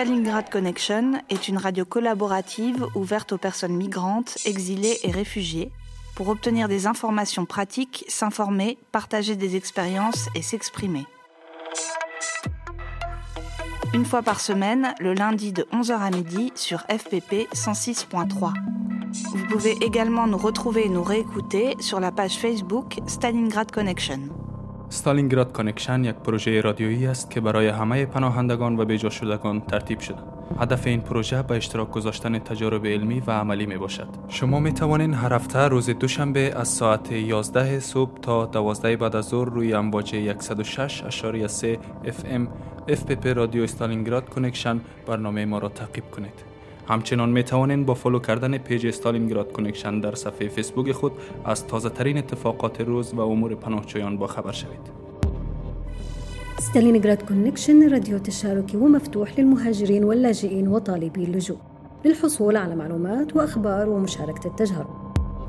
Stalingrad Connection est une radio collaborative ouverte aux personnes migrantes, exilées et réfugiées pour obtenir des informations pratiques, s'informer, partager des expériences et s'exprimer. Une fois par semaine, le lundi de 11h à midi sur FPP 106.3. Vous pouvez également nous retrouver et nous réécouter sur la page Facebook Stalingrad Connection. ستالینگراد کانکشن یک پروژه رادیویی است که برای همه پناهندگان و بیجا شدگان ترتیب شده. هدف این پروژه به اشتراک گذاشتن تجارب علمی و عملی می باشد. شما می توانید هر هفته روز دوشنبه از ساعت 11 صبح تا 12 بعد از ظهر روی امواج 106.3 FM FPP رادیو استالینگراد کانکشن برنامه ما را تعقیب کنید. همچنان می توانید با فالو کردن پیج استالینگراد کنکشن در صفحه فیسبوک خود از تازه ترین اتفاقات روز و امور پناهجویان با خبر شوید. ستالينغراد كونكشن راديو تشاركي ومفتوح للمهاجرين واللاجئين وطالبي اللجوء. للحصول على معلومات وأخبار ومشاركة التجارب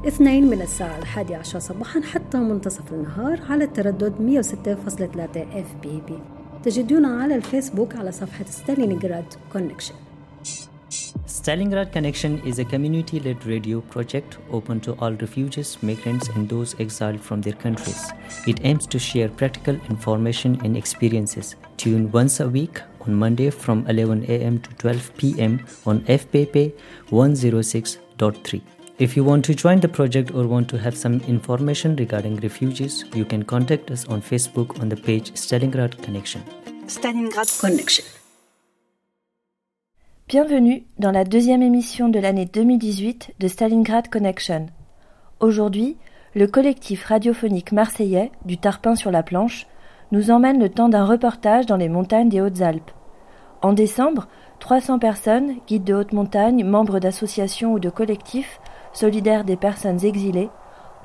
اثنين من الساعة الحادية عشر صباحا حتى منتصف النهار على التردد 106.3 اف بي بي تجدونا على الفيسبوك على صفحة ستالينغراد كونكشن. Stalingrad Connection is a community led radio project open to all refugees, migrants, and those exiled from their countries. It aims to share practical information and experiences. Tune once a week on Monday from 11 a.m. to 12 p.m. on FPP 106.3. If you want to join the project or want to have some information regarding refugees, you can contact us on Facebook on the page Stalingrad Connection. Stalingrad Connection Bienvenue dans la deuxième émission de l'année 2018 de Stalingrad Connection. Aujourd'hui, le collectif radiophonique marseillais du Tarpin sur la planche nous emmène le temps d'un reportage dans les montagnes des Hautes-Alpes. En décembre, 300 personnes, guides de haute montagne, membres d'associations ou de collectifs, solidaires des personnes exilées,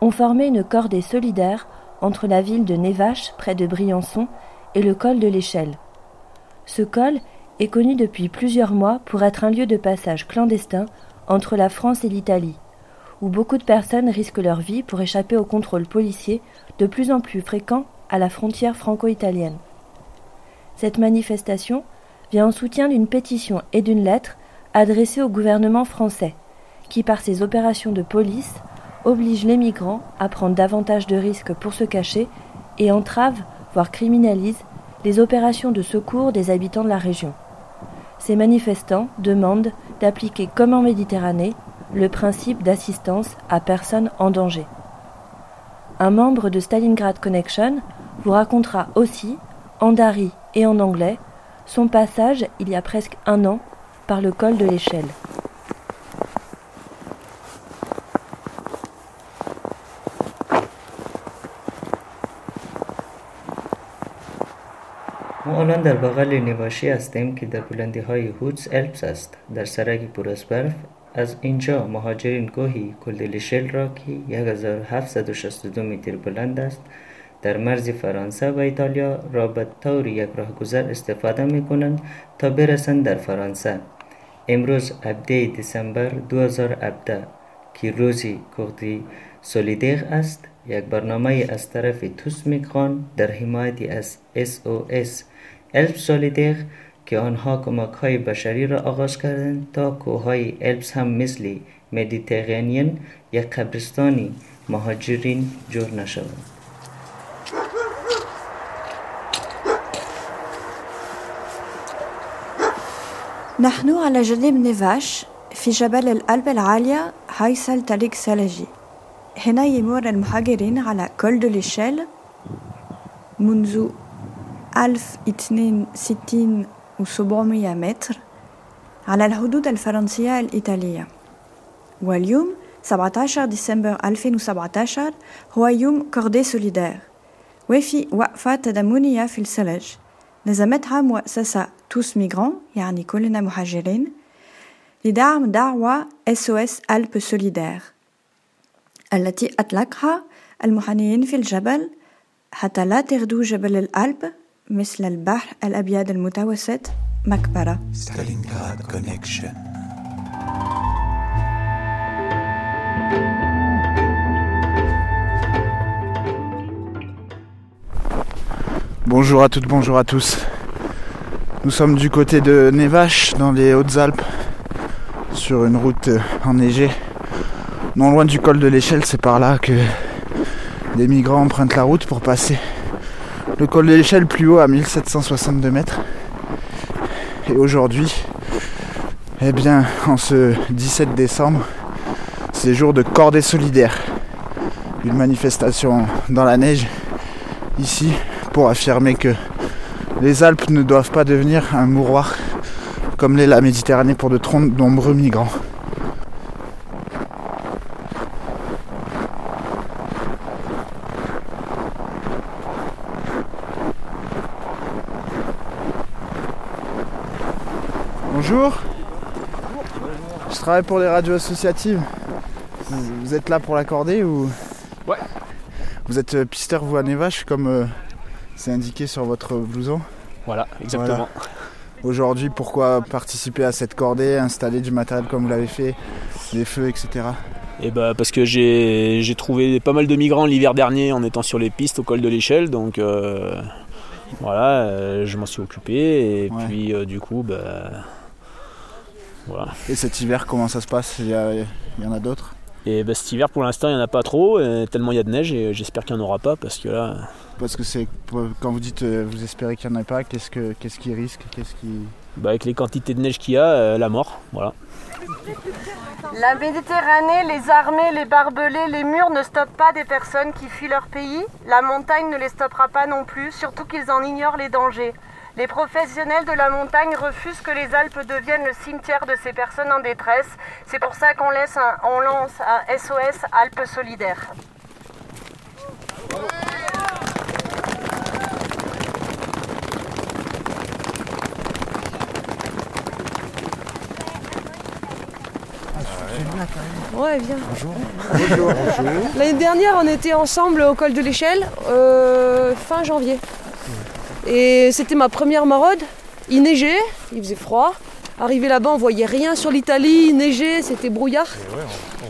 ont formé une cordée solidaire entre la ville de Névache, près de Briançon, et le col de l'Échelle. Ce col est connu depuis plusieurs mois pour être un lieu de passage clandestin entre la France et l'Italie, où beaucoup de personnes risquent leur vie pour échapper au contrôle policier de plus en plus fréquent à la frontière franco-italienne. Cette manifestation vient en soutien d'une pétition et d'une lettre adressée au gouvernement français, qui par ses opérations de police oblige les migrants à prendre davantage de risques pour se cacher et entrave, voire criminalise, les opérations de secours des habitants de la région. Ces manifestants demandent d'appliquer comme en Méditerranée le principe d'assistance à personne en danger. Un membre de Stalingrad Connection vous racontera aussi, en dari et en anglais, son passage il y a presque un an par le col de l'échelle. الان در بغل نیواشی هستیم که در بلندی های هوتس الپس است. در سرکی پر از برف از اینجا مهاجرین گاهی کل شل را که 1762 متر بلند است در مرز فرانسه و ایتالیا را به طور یک راهگذر استفاده می کنند تا برسند در فرانسه. امروز 17 دسامبر 2017 که روزی کردی سولیدیغ است. یک برنامه از طرف توس می‌خوان در حمایت از SOS الپس سولیدیغ که آنها کمک های بشری را آغاز کردند تا کوههای الپس هم مثل مدیترانین یک قبرستانی مهاجرین جور نشوند. نحن على جنوب نيفاش في جبل الألب العالية هايسل تليك سلجي. هنا يمر المهاجرين على كول دو ليشيل منذ 1062 وسبعمية متر على الحدود الفرنسية الإيطالية. واليوم 17 ديسمبر 2017 هو يوم كوردي سوليدير. وفي وقفة تضامنية في الثلج نظمتها مؤسسة توس ميغران يعني كلنا مهاجرين لدعم دعوة SOS ألب سوليدير التي أطلقها المحاميين في الجبل حتى لا تغدو جبل الألب مثل البحر الأبيض المتوسط مقبرة Stalingrad Connection. Bonjour à toutes, bonjour à tous. Nous sommes du côté de Nevache, dans les Hautes-Alpes, sur une route euh, enneigée. Non loin du col de l'échelle, c'est par là que les migrants empruntent la route pour passer le col de l'échelle plus haut à 1762 mètres. Et aujourd'hui, eh bien, en ce 17 décembre, c'est jour de cordée solidaire. Une manifestation dans la neige ici pour affirmer que les Alpes ne doivent pas devenir un mouroir comme l'est la Méditerranée pour de trop nombreux migrants. Bonjour. Je travaille pour les radios associatives. Vous vous êtes là pour l'accorder ou? Ouais. Vous êtes euh, pisteur vous à Nevache comme euh, c'est indiqué sur votre blouson? Voilà, exactement. Aujourd'hui, pourquoi participer à cette cordée, installer du matériel comme vous l'avez fait, des feux, etc. Et bah parce que j'ai j'ai trouvé pas mal de migrants l'hiver dernier en étant sur les pistes au col de l'échelle, donc euh, voilà, euh, je m'en suis occupé et Ouais. puis euh, du coup bah voilà. Et cet hiver, comment ça se passe? Il y, a- il y en a d'autres? Et bah, cet hiver pour l'instant il n'y en a pas trop, euh, tellement il y a de neige et j'espère qu'il n'y en aura pas parce que là Parce que c'est quand vous dites euh, vous espérez qu'il n'y en ait pas, qu'est-ce que qu'est-ce qui risque, qu'est-ce qui bah, avec les quantités de neige qu'il y a, euh, la mort, voilà. La Méditerranée, les armées, les barbelés, les murs ne stoppent pas des personnes qui fuient leur pays. La montagne ne les stoppera pas non plus, surtout qu'ils en ignorent les dangers. Les professionnels de la montagne refusent que les Alpes deviennent le cimetière de ces personnes en détresse. C'est pour ça qu'on laisse un- on lance un SOS Alpes solidaire. Ouais, viens. L'année dernière, on était ensemble au col de l'échelle, euh, fin janvier. Et c'était ma première maraude. Il neigeait, il faisait froid. Arrivé là-bas, on voyait rien sur l'Italie, il neigeait, c'était brouillard.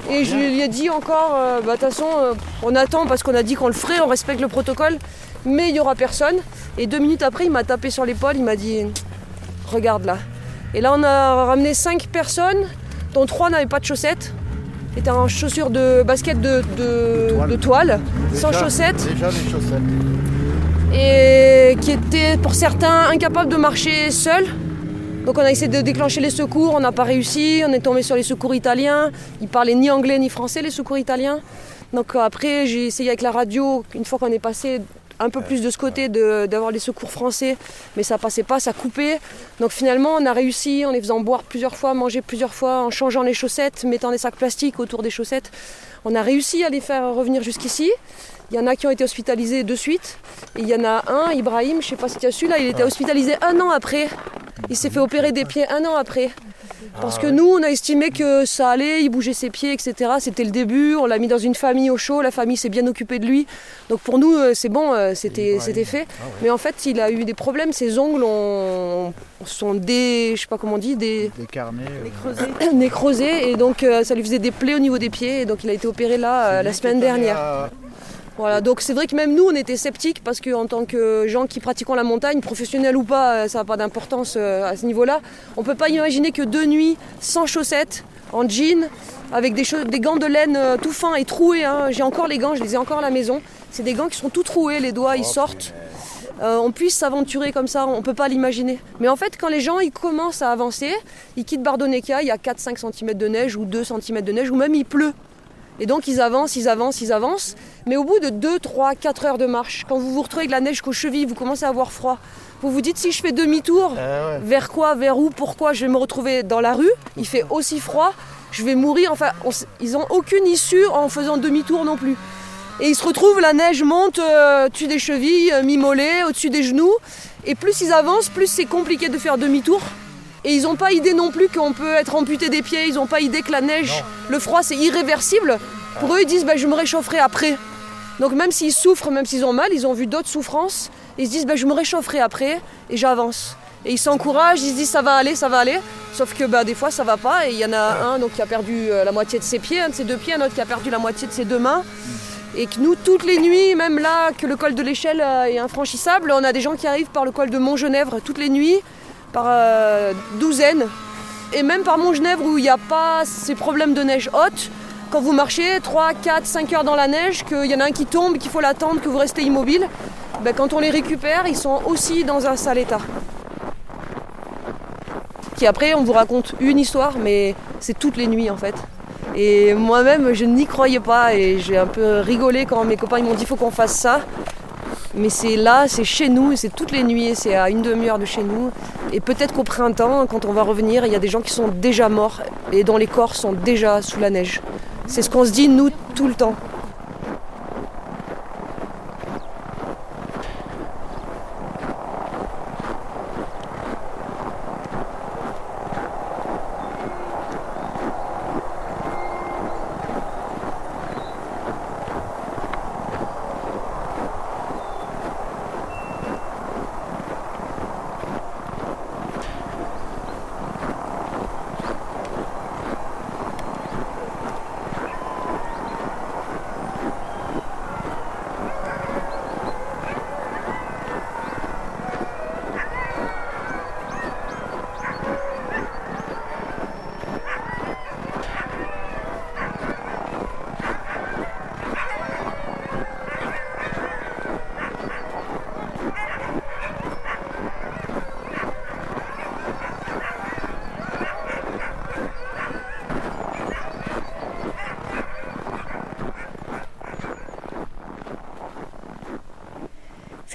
Et je lui ai dit encore, euh, bah, de toute façon, euh, on attend parce qu'on a dit qu'on le ferait, on respecte le protocole, mais il n'y aura personne. Et deux minutes après, il m'a tapé sur l'épaule, il m'a dit, regarde là. Et là, on a ramené cinq personnes, dont trois n'avaient pas de chaussettes. C'était en chaussures de basket de, de- de toile, sans Déjà- chaussettes, Déjà des chaussettes. Et qui étaient pour certains incapables de marcher seuls. Donc on a essayé de déclencher les secours, on n'a pas réussi, on est tombé sur les secours italiens. Ils parlaient ni anglais ni français, les secours italiens. Donc après, j'ai essayé avec la radio, une fois qu'on est passé un peu plus de ce côté, d'avoir les secours français, mais ça passait pas, ça coupait. Donc finalement, on a réussi en les faisant boire plusieurs fois, manger plusieurs fois, en changeant les chaussettes, mettant des sacs plastiques autour des chaussettes. On a réussi à les faire revenir jusqu'ici. Il y en a qui ont été hospitalisés de suite. Et il y en a un, Ibrahim, je sais pas si tu as su, là, il était hospitalisé un an après. Il s'est fait opérer des pieds un an après. Parce que nous, on a estimé que ça allait, il bougeait ses pieds, etc. C'était le début, on l'a mis dans une famille au chaud, la famille s'est bien occupée de lui. Donc pour nous, euh, c'est bon, euh, c'était c'était fait. Mais en fait, il a eu des problèmes, ses ongles ont, sont des, je sais pas comment on dit, des Des carnets. euh, nécrosés. Et donc ça lui faisait des plaies au niveau des pieds. Et donc il a été opéré là, la semaine dernière. Voilà, donc c'est vrai que même nous, on était sceptiques parce qu'en tant que gens qui pratiquons la montagne, professionnels ou pas, euh, ça n'a pas d'importance euh, à ce niveau-là. On ne peut pas imaginer que deux nuits sans chaussettes, en jean, avec des, gants de laine euh, tout fins et troués. hein. J'ai encore les gants, je les ai encore à la maison. C'est des gants qui sont tout troués, les doigts, ils sortent. Euh, on puisse s'aventurer comme ça, on ne peut pas l'imaginer. Mais en fait, quand les gens ils commencent à avancer, ils quittent Bardonecchia, il y a 4-5 cm de neige ou 2 cm de neige, ou même il pleut. Et donc ils avancent, ils avancent, ils avancent. Mais au bout de 2, 3, 4 heures de marche, quand vous vous retrouvez avec la neige qu'aux chevilles, vous commencez à avoir froid. Vous vous dites si je fais demi-tour, vers quoi, vers où, pourquoi je vais me retrouver dans la rue Il fait aussi froid, je vais mourir. Enfin, on ils n'ont aucune issue en faisant demi-tour non plus. Et ils se retrouvent, la neige monte euh, au-dessus des chevilles, euh, mi-mollet, au-dessus des genoux. Et plus ils avancent, plus c'est compliqué de faire demi-tour. Et ils n'ont pas idée non plus qu'on peut être amputé des pieds, ils n'ont pas idée que la neige, le froid c'est irréversible. Pour eux ils disent bah, je me réchaufferai après. Donc même s'ils souffrent, même s'ils ont mal, ils ont vu d'autres souffrances, ils se disent bah, je me réchaufferai après et j'avance. Et ils s'encouragent, ils se disent ça va aller, ça va aller. Sauf que bah, des fois ça va pas et il y en a un donc, qui a perdu euh, la moitié de ses pieds, un de ses deux pieds, un autre qui a perdu la moitié de ses deux mains. Et que nous, toutes les nuits, même là, que le col de l'échelle euh, est infranchissable, on a des gens qui arrivent par le col de Montgenèvre toutes les nuits par euh, douzaines. Et même par Montgenèvre où il n'y a pas ces problèmes de neige haute, quand vous marchez 3, 4, 5 heures dans la neige, qu'il y en a un qui tombe, qu'il faut l'attendre, que vous restez immobile, ben, quand on les récupère, ils sont aussi dans un sale état. Qui après, on vous raconte une histoire, mais c'est toutes les nuits en fait. Et moi-même, je n'y croyais pas et j'ai un peu rigolé quand mes copains m'ont dit faut qu'on fasse ça. Mais c'est là, c'est chez nous, c'est toutes les nuits, c'est à une demi-heure de chez nous. Et peut-être qu'au printemps, quand on va revenir, il y a des gens qui sont déjà morts et dont les corps sont déjà sous la neige. C'est ce qu'on se dit, nous, tout le temps.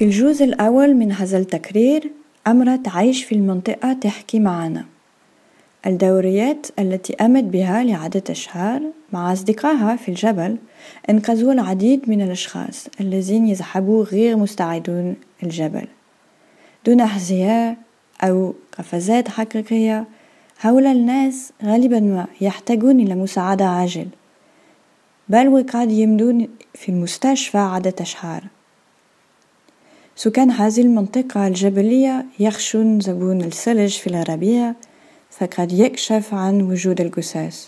في الجزء الأول من هذا التكرير أمرة تعيش في المنطقة تحكي معنا. الدوريات التي قامت بها لعدة أشهر مع أصدقائها في الجبل أنقذوا العديد من الأشخاص الذين يذهبوا غير مستعدون الجبل دون أحذية أو قفزات حقيقية هؤلاء الناس غالبا ما يحتاجون إلى مساعدة عاجل بل وقد يمدون في المستشفى عدة أشهر. سكان هذه المنطقة الجبلية يخشون زبون الثلج في الربيع فقد يكشف عن وجود الجثث.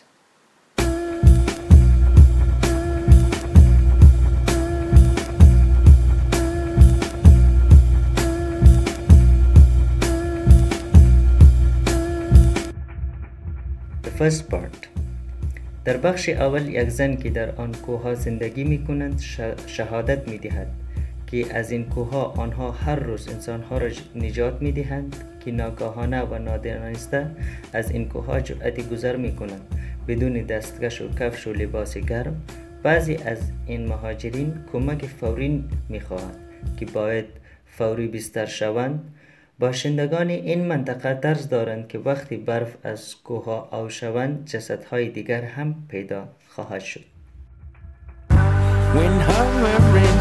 First part. در بخش اول یک زن که در آن کوه زندگی می کنند شهادت می دهد که از این کوه آنها هر روز انسانها را نجات می دهند که ناگاهانه و نادانسته از این کوه جرأت گذر می کنند بدون دستکش و کفش و لباس گرم. بعضی از این مهاجرین کمک فوری می خواهند که باید فوری بستر شوند. باشندگان این منطقه درز دارند که وقتی برف از کوه او شوند جسدهای دیگر هم پیدا خواهد شد. Donc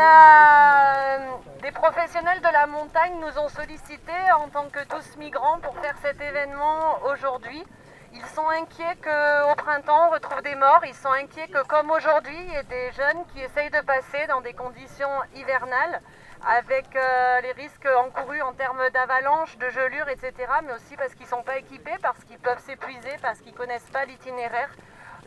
euh, des professionnels de la montagne nous ont sollicité en tant que tous migrants pour faire cet événement aujourd'hui. Ils sont inquiets qu'au printemps on retrouve des morts, ils sont inquiets que comme aujourd'hui il y ait des jeunes qui essayent de passer dans des conditions hivernales avec euh, les risques encourus en termes d'avalanche, de gelure, etc. Mais aussi parce qu'ils ne sont pas équipés, parce qu'ils peuvent s'épuiser, parce qu'ils ne connaissent pas l'itinéraire.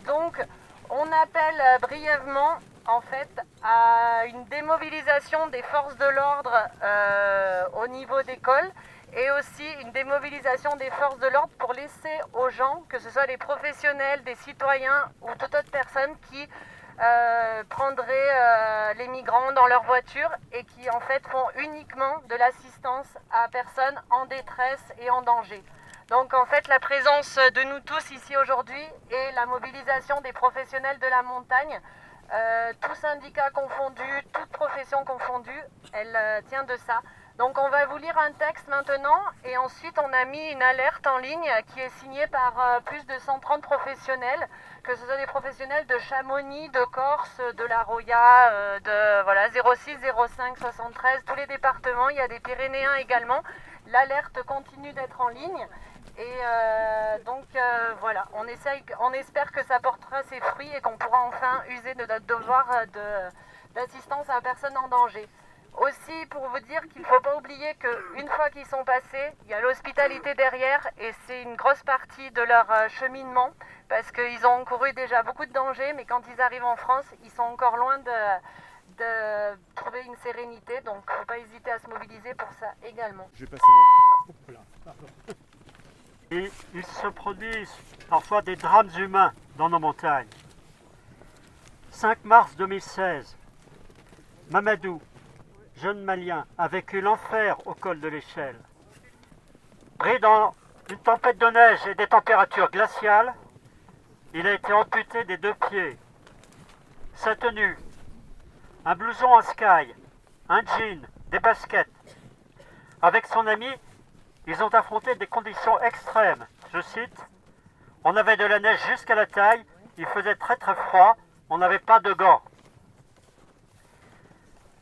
Donc on appelle brièvement en fait à une démobilisation des forces de l'ordre euh, au niveau des cols et aussi une démobilisation des forces de l'ordre pour laisser aux gens, que ce soit les professionnels, des citoyens ou toute autre personne qui euh, prendraient euh, les migrants dans leur voiture et qui en fait font uniquement de l'assistance à personnes en détresse et en danger. Donc en fait la présence de nous tous ici aujourd'hui et la mobilisation des professionnels de la montagne euh, tous syndicats confondus, toute profession confondue, elle euh, tient de ça. Donc on va vous lire un texte maintenant et ensuite on a mis une alerte en ligne qui est signée par euh, plus de 130 professionnels, que ce soit des professionnels de Chamonix, de Corse, de la Roya, de voilà 06, 05, 73, tous les départements, il y a des Pyrénéens également. L'alerte continue d'être en ligne et euh, donc euh, voilà, on, espère que ça portera ses fruits et qu'on pourra enfin user de notre devoir euh, d'assistance à personne en danger. Aussi pour vous dire qu'il ne faut pas oublier qu'une fois qu'ils sont passés, il y a l'hospitalité derrière et c'est une grosse partie de leur cheminement parce qu'ils ont couru déjà beaucoup de dangers, mais quand ils arrivent en France, ils sont encore loin de, trouver une sérénité. Donc il ne faut pas hésiter à se mobiliser pour ça également. Je vais passer là. Et il se produisent parfois des drames humains dans nos montagnes. 5 mars 2016, Mamadou, jeune malien, a vécu l'enfer au col de l'échelle. Pris dans une tempête de neige et des températures glaciales, il a été amputé des deux pieds. Sa tenue, un blouson en sky, un jean, des baskets. Avec son ami, ils ont affronté des conditions extrêmes. Je cite On avait de la neige jusqu'à la taille, il faisait très très froid, on n'avait pas de gants.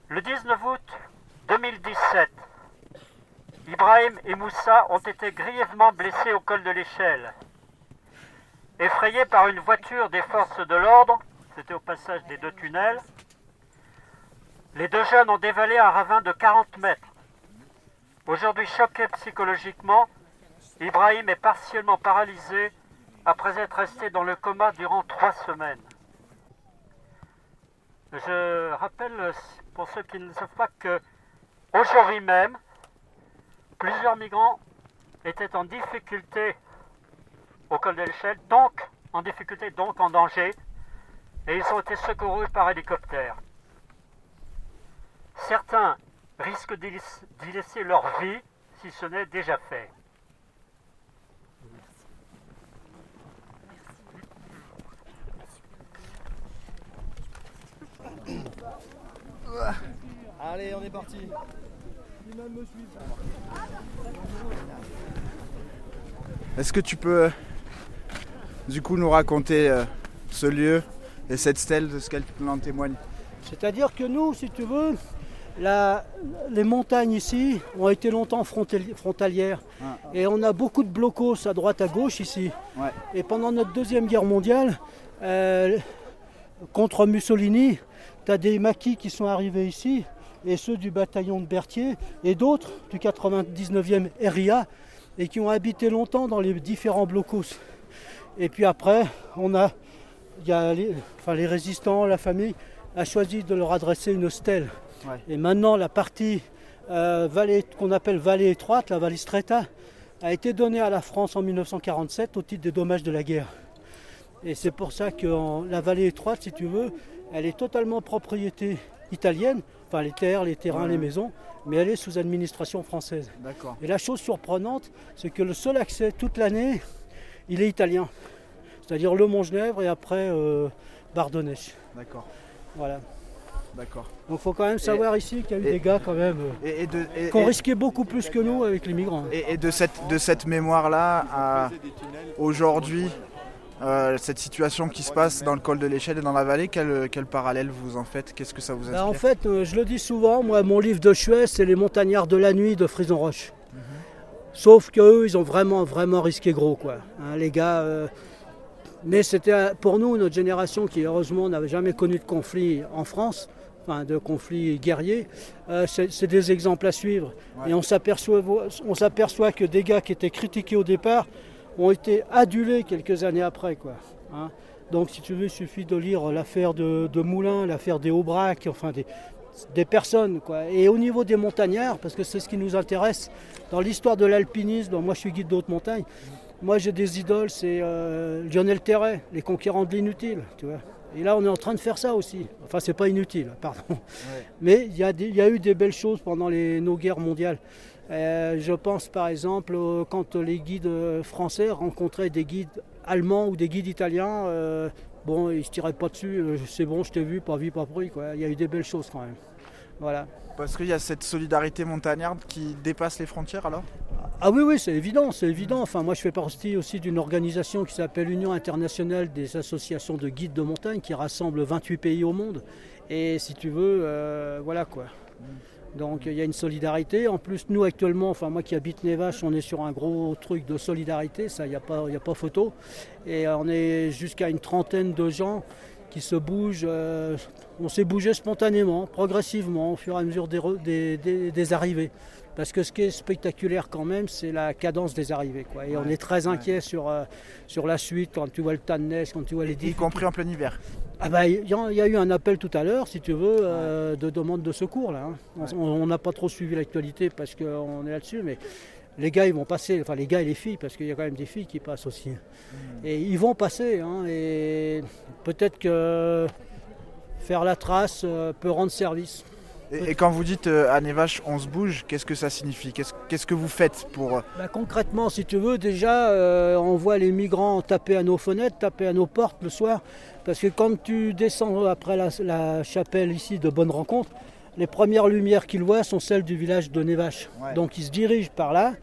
Le 19 août 2017, Ibrahim et Moussa ont été grièvement blessés au col de l'échelle. Effrayés par une voiture des forces de l'ordre, c'était au passage des deux tunnels, les deux jeunes ont dévalé un ravin de 40 mètres. Aujourd'hui choqué psychologiquement, Ibrahim est partiellement paralysé après être resté dans le coma durant trois semaines. Je rappelle pour ceux qui ne savent pas que aujourd'hui même, plusieurs migrants étaient en difficulté au col de l'échelle, donc en difficulté, donc en danger, et ils ont été secourus par hélicoptère. Certains risquent d'y laisser leur vie si ce n'est déjà fait. Allez, on est parti. Est-ce que tu peux euh, du coup nous raconter euh, ce lieu et cette stèle de ce qu'elle en témoigne? C'est-à-dire que nous, si tu veux, les montagnes ici ont été longtemps frontalières ah. et on a beaucoup de blocos à droite à gauche ici. Et pendant notre deuxième guerre mondiale, euh, contre Mussolini, tu as des maquis qui sont arrivés ici et ceux du bataillon de Berthier et d'autres du 99e RIA et qui ont habité longtemps dans les différents blocos. Et puis après, on a, y a les, enfin, les résistants, la famille a choisi de leur adresser une stèle. Et maintenant, la partie euh, vallée, qu'on appelle vallée étroite, la vallée Stretta, a été donnée à la France en 1947 au titre des dommages de la guerre. Et c'est pour ça que la vallée étroite, si tu veux, elle est totalement propriété italienne, enfin les terres, les terrains, les maisons, mais elle est sous administration française. Et la chose surprenante, c'est que le seul accès toute l'année, il est italien. C'est-à-dire le Mont-Genèvre et après euh, Bardonnèche. D'accord. Voilà. D'accord. Donc il faut quand même savoir ici qu'il y a eu des gars quand même euh, qui ont risqué beaucoup plus que nous avec les migrants. Et, de cette, de cette mémoire-là à aujourd'hui, euh, cette situation qui se passe dans le col de l'échelle et dans la vallée, quel, quel parallèle vous en faites? Qu'est-ce que ça vous inspire Ben, en fait, euh, je le dis souvent, moi, mon livre de chevet, c'est Les montagnards de la nuit de Frison Roche. Sauf qu'eux, ils ont vraiment, vraiment risqué gros, quoi. Hein, les gars. euh, Mais c'était pour nous, notre génération qui, heureusement, n'avait jamais connu de conflit en France, enfin, de conflit guerrier, euh, c'est des exemples à suivre. Et on s'aperçoit, on s'aperçoit que des gars qui étaient critiqués au départ ont été adulés quelques années après, quoi. hein. Donc, si tu veux, il suffit de lire l'affaire de, de Moulin, l'affaire des Aubrac, enfin des, des personnes. Quoi. Et au niveau des montagnards, parce que c'est ce qui nous intéresse, dans l'histoire de l'alpinisme, moi je suis guide de haute montagne, moi j'ai des idoles, c'est euh, Lionel Terret, les conquérants de l'inutile. Tu vois. Et là on est en train de faire ça aussi. Enfin c'est pas inutile, pardon. Mais il y, a y eu des belles choses pendant les, nos guerres mondiales. Euh, je pense par exemple euh, quand les guides euh, français rencontraient des guides allemands ou des guides italiens, euh, bon ils se tiraient pas dessus, c'est bon je t'ai vu, pas vu, pas pris. Quoi. Il y a eu des belles choses quand même. Voilà. Parce qu'il y a cette solidarité montagnarde qui dépasse les frontières alors? Ah oui, oui, c'est évident, c'est évident. Enfin, moi, je fais partie aussi d'une organisation qui s'appelle Union internationale des associations de guides de montagne, qui rassemble 28 pays au monde. Et si tu veux, euh, voilà quoi. Donc il y a une solidarité. En plus, nous actuellement, enfin moi qui habite Nevache, on est sur un gros truc de solidarité, ça, il n'y a, a pas photo. Et on est jusqu'à une trentaine de gens qui se bougent. euh, on s'est bougé spontanément, progressivement, au fur et à mesure des, re- des- des- des arrivées. Parce que ce qui est spectaculaire quand même, c'est la cadence des arrivées. Quoi. Et on est très inquiet sur, euh, sur la suite, quand tu vois le tas de neige, quand tu vois les Y compris en plein hiver. Ah bah, il y, a- il y a eu un appel tout à l'heure, si tu veux, euh, de demande de secours. là. hein. On- On n'a pas trop suivi l'actualité parce qu'on est là-dessus, mais les gars, ils vont passer, enfin les gars et les filles, parce qu'il y a quand même des filles qui passent aussi. Et ils vont passer, hein, et peut-être que faire la trace euh, peut rendre service. Et, et quand vous dites euh, à Nevache, on se bouge, qu'est-ce que ça signifie? Qu'est-ce qu'est-ce que vous faites pour... euh, Bah, concrètement, si tu veux, déjà, euh, on voit les migrants taper à nos fenêtres, taper à nos portes le soir. Parce que quand tu descends après la, la chapelle ici de Bonne Rencontre, les premières lumières qu'ils voient sont celles du village de Nevache. Donc ils se dirigent par là.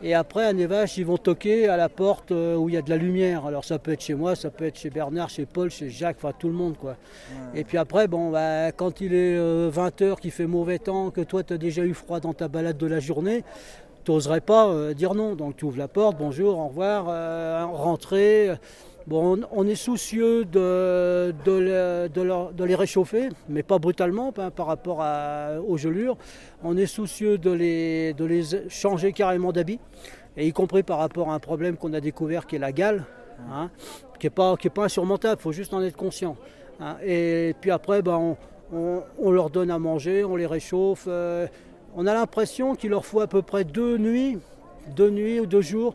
Et après, à Nevache, ils vont toquer à la porte euh, où il y a de la lumière. Alors ça peut être chez moi, ça peut être chez Bernard, chez Paul, chez Jacques, enfin tout le monde. quoi. Et puis après, bon, bah, quand il est 20h, qu'il fait mauvais temps, que toi tu as déjà eu froid dans ta balade de la journée, tu n'oserais pas euh, dire non. Donc tu ouvres la porte, bonjour, au revoir, euh, rentrez. On, est soucieux de, les réchauffer, mais pas brutalement hein, par rapport aux gelures. On est soucieux de les, changer carrément d'habit, y compris par rapport à un problème qu'on a découvert qui est la gale, hein, qui n'est pas, pas insurmontable, il faut juste en être conscient. hein. Et puis après, ben, on leur donne à manger, on les réchauffe. euh, on a l'impression qu'il leur faut à peu près deux nuits, deux nuits ou deux jours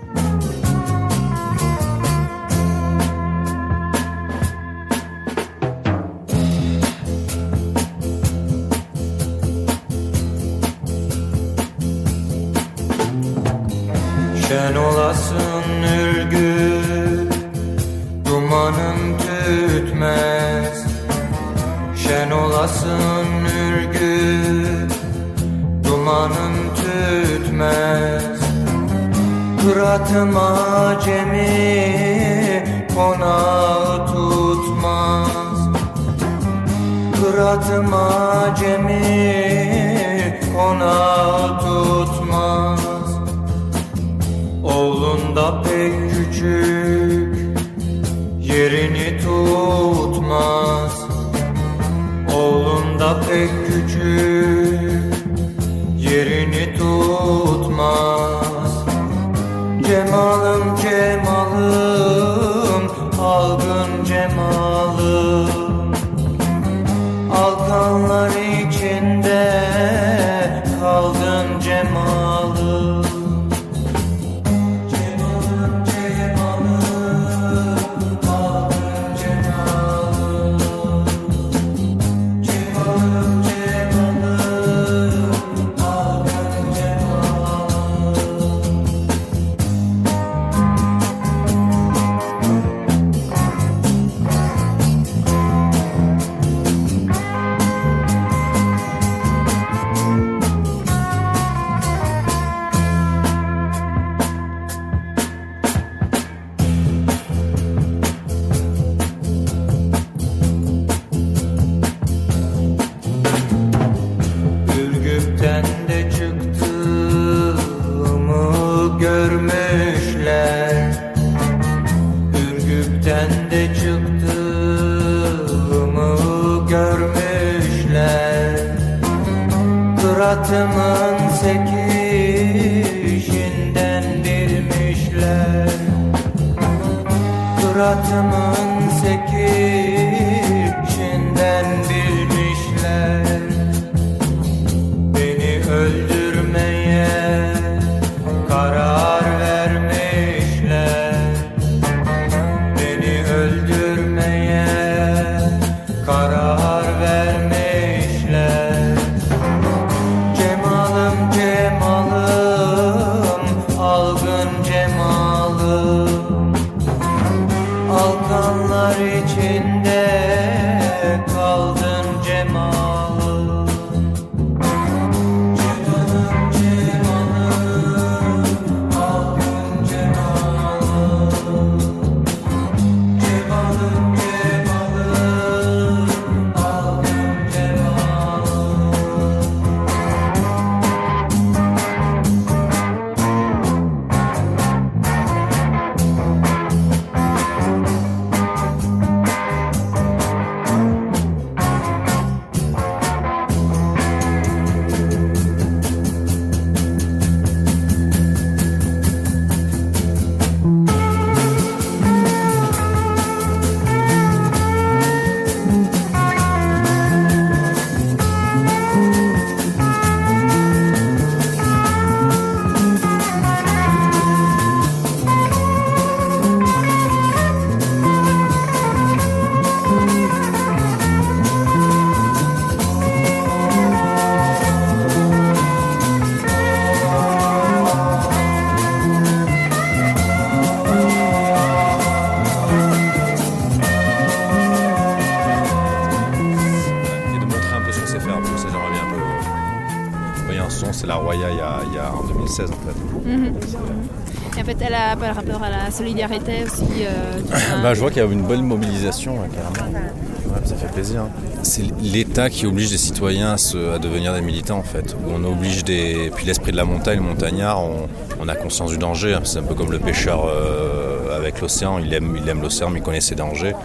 solidarité aussi. euh. Bah, je vois qu'il y a une bonne mobilisation, ouais, carrément. Ouais, ça fait plaisir. C'est l'État qui oblige les citoyens à, se- à devenir des militants en fait. On oblige des. Puis l'esprit de la montagne, le montagnard, on, on a conscience du danger. hein. C'est un peu comme le pêcheur euh, avec l'océan. Il aime, il aime l'océan, mais il connaît ses dangers.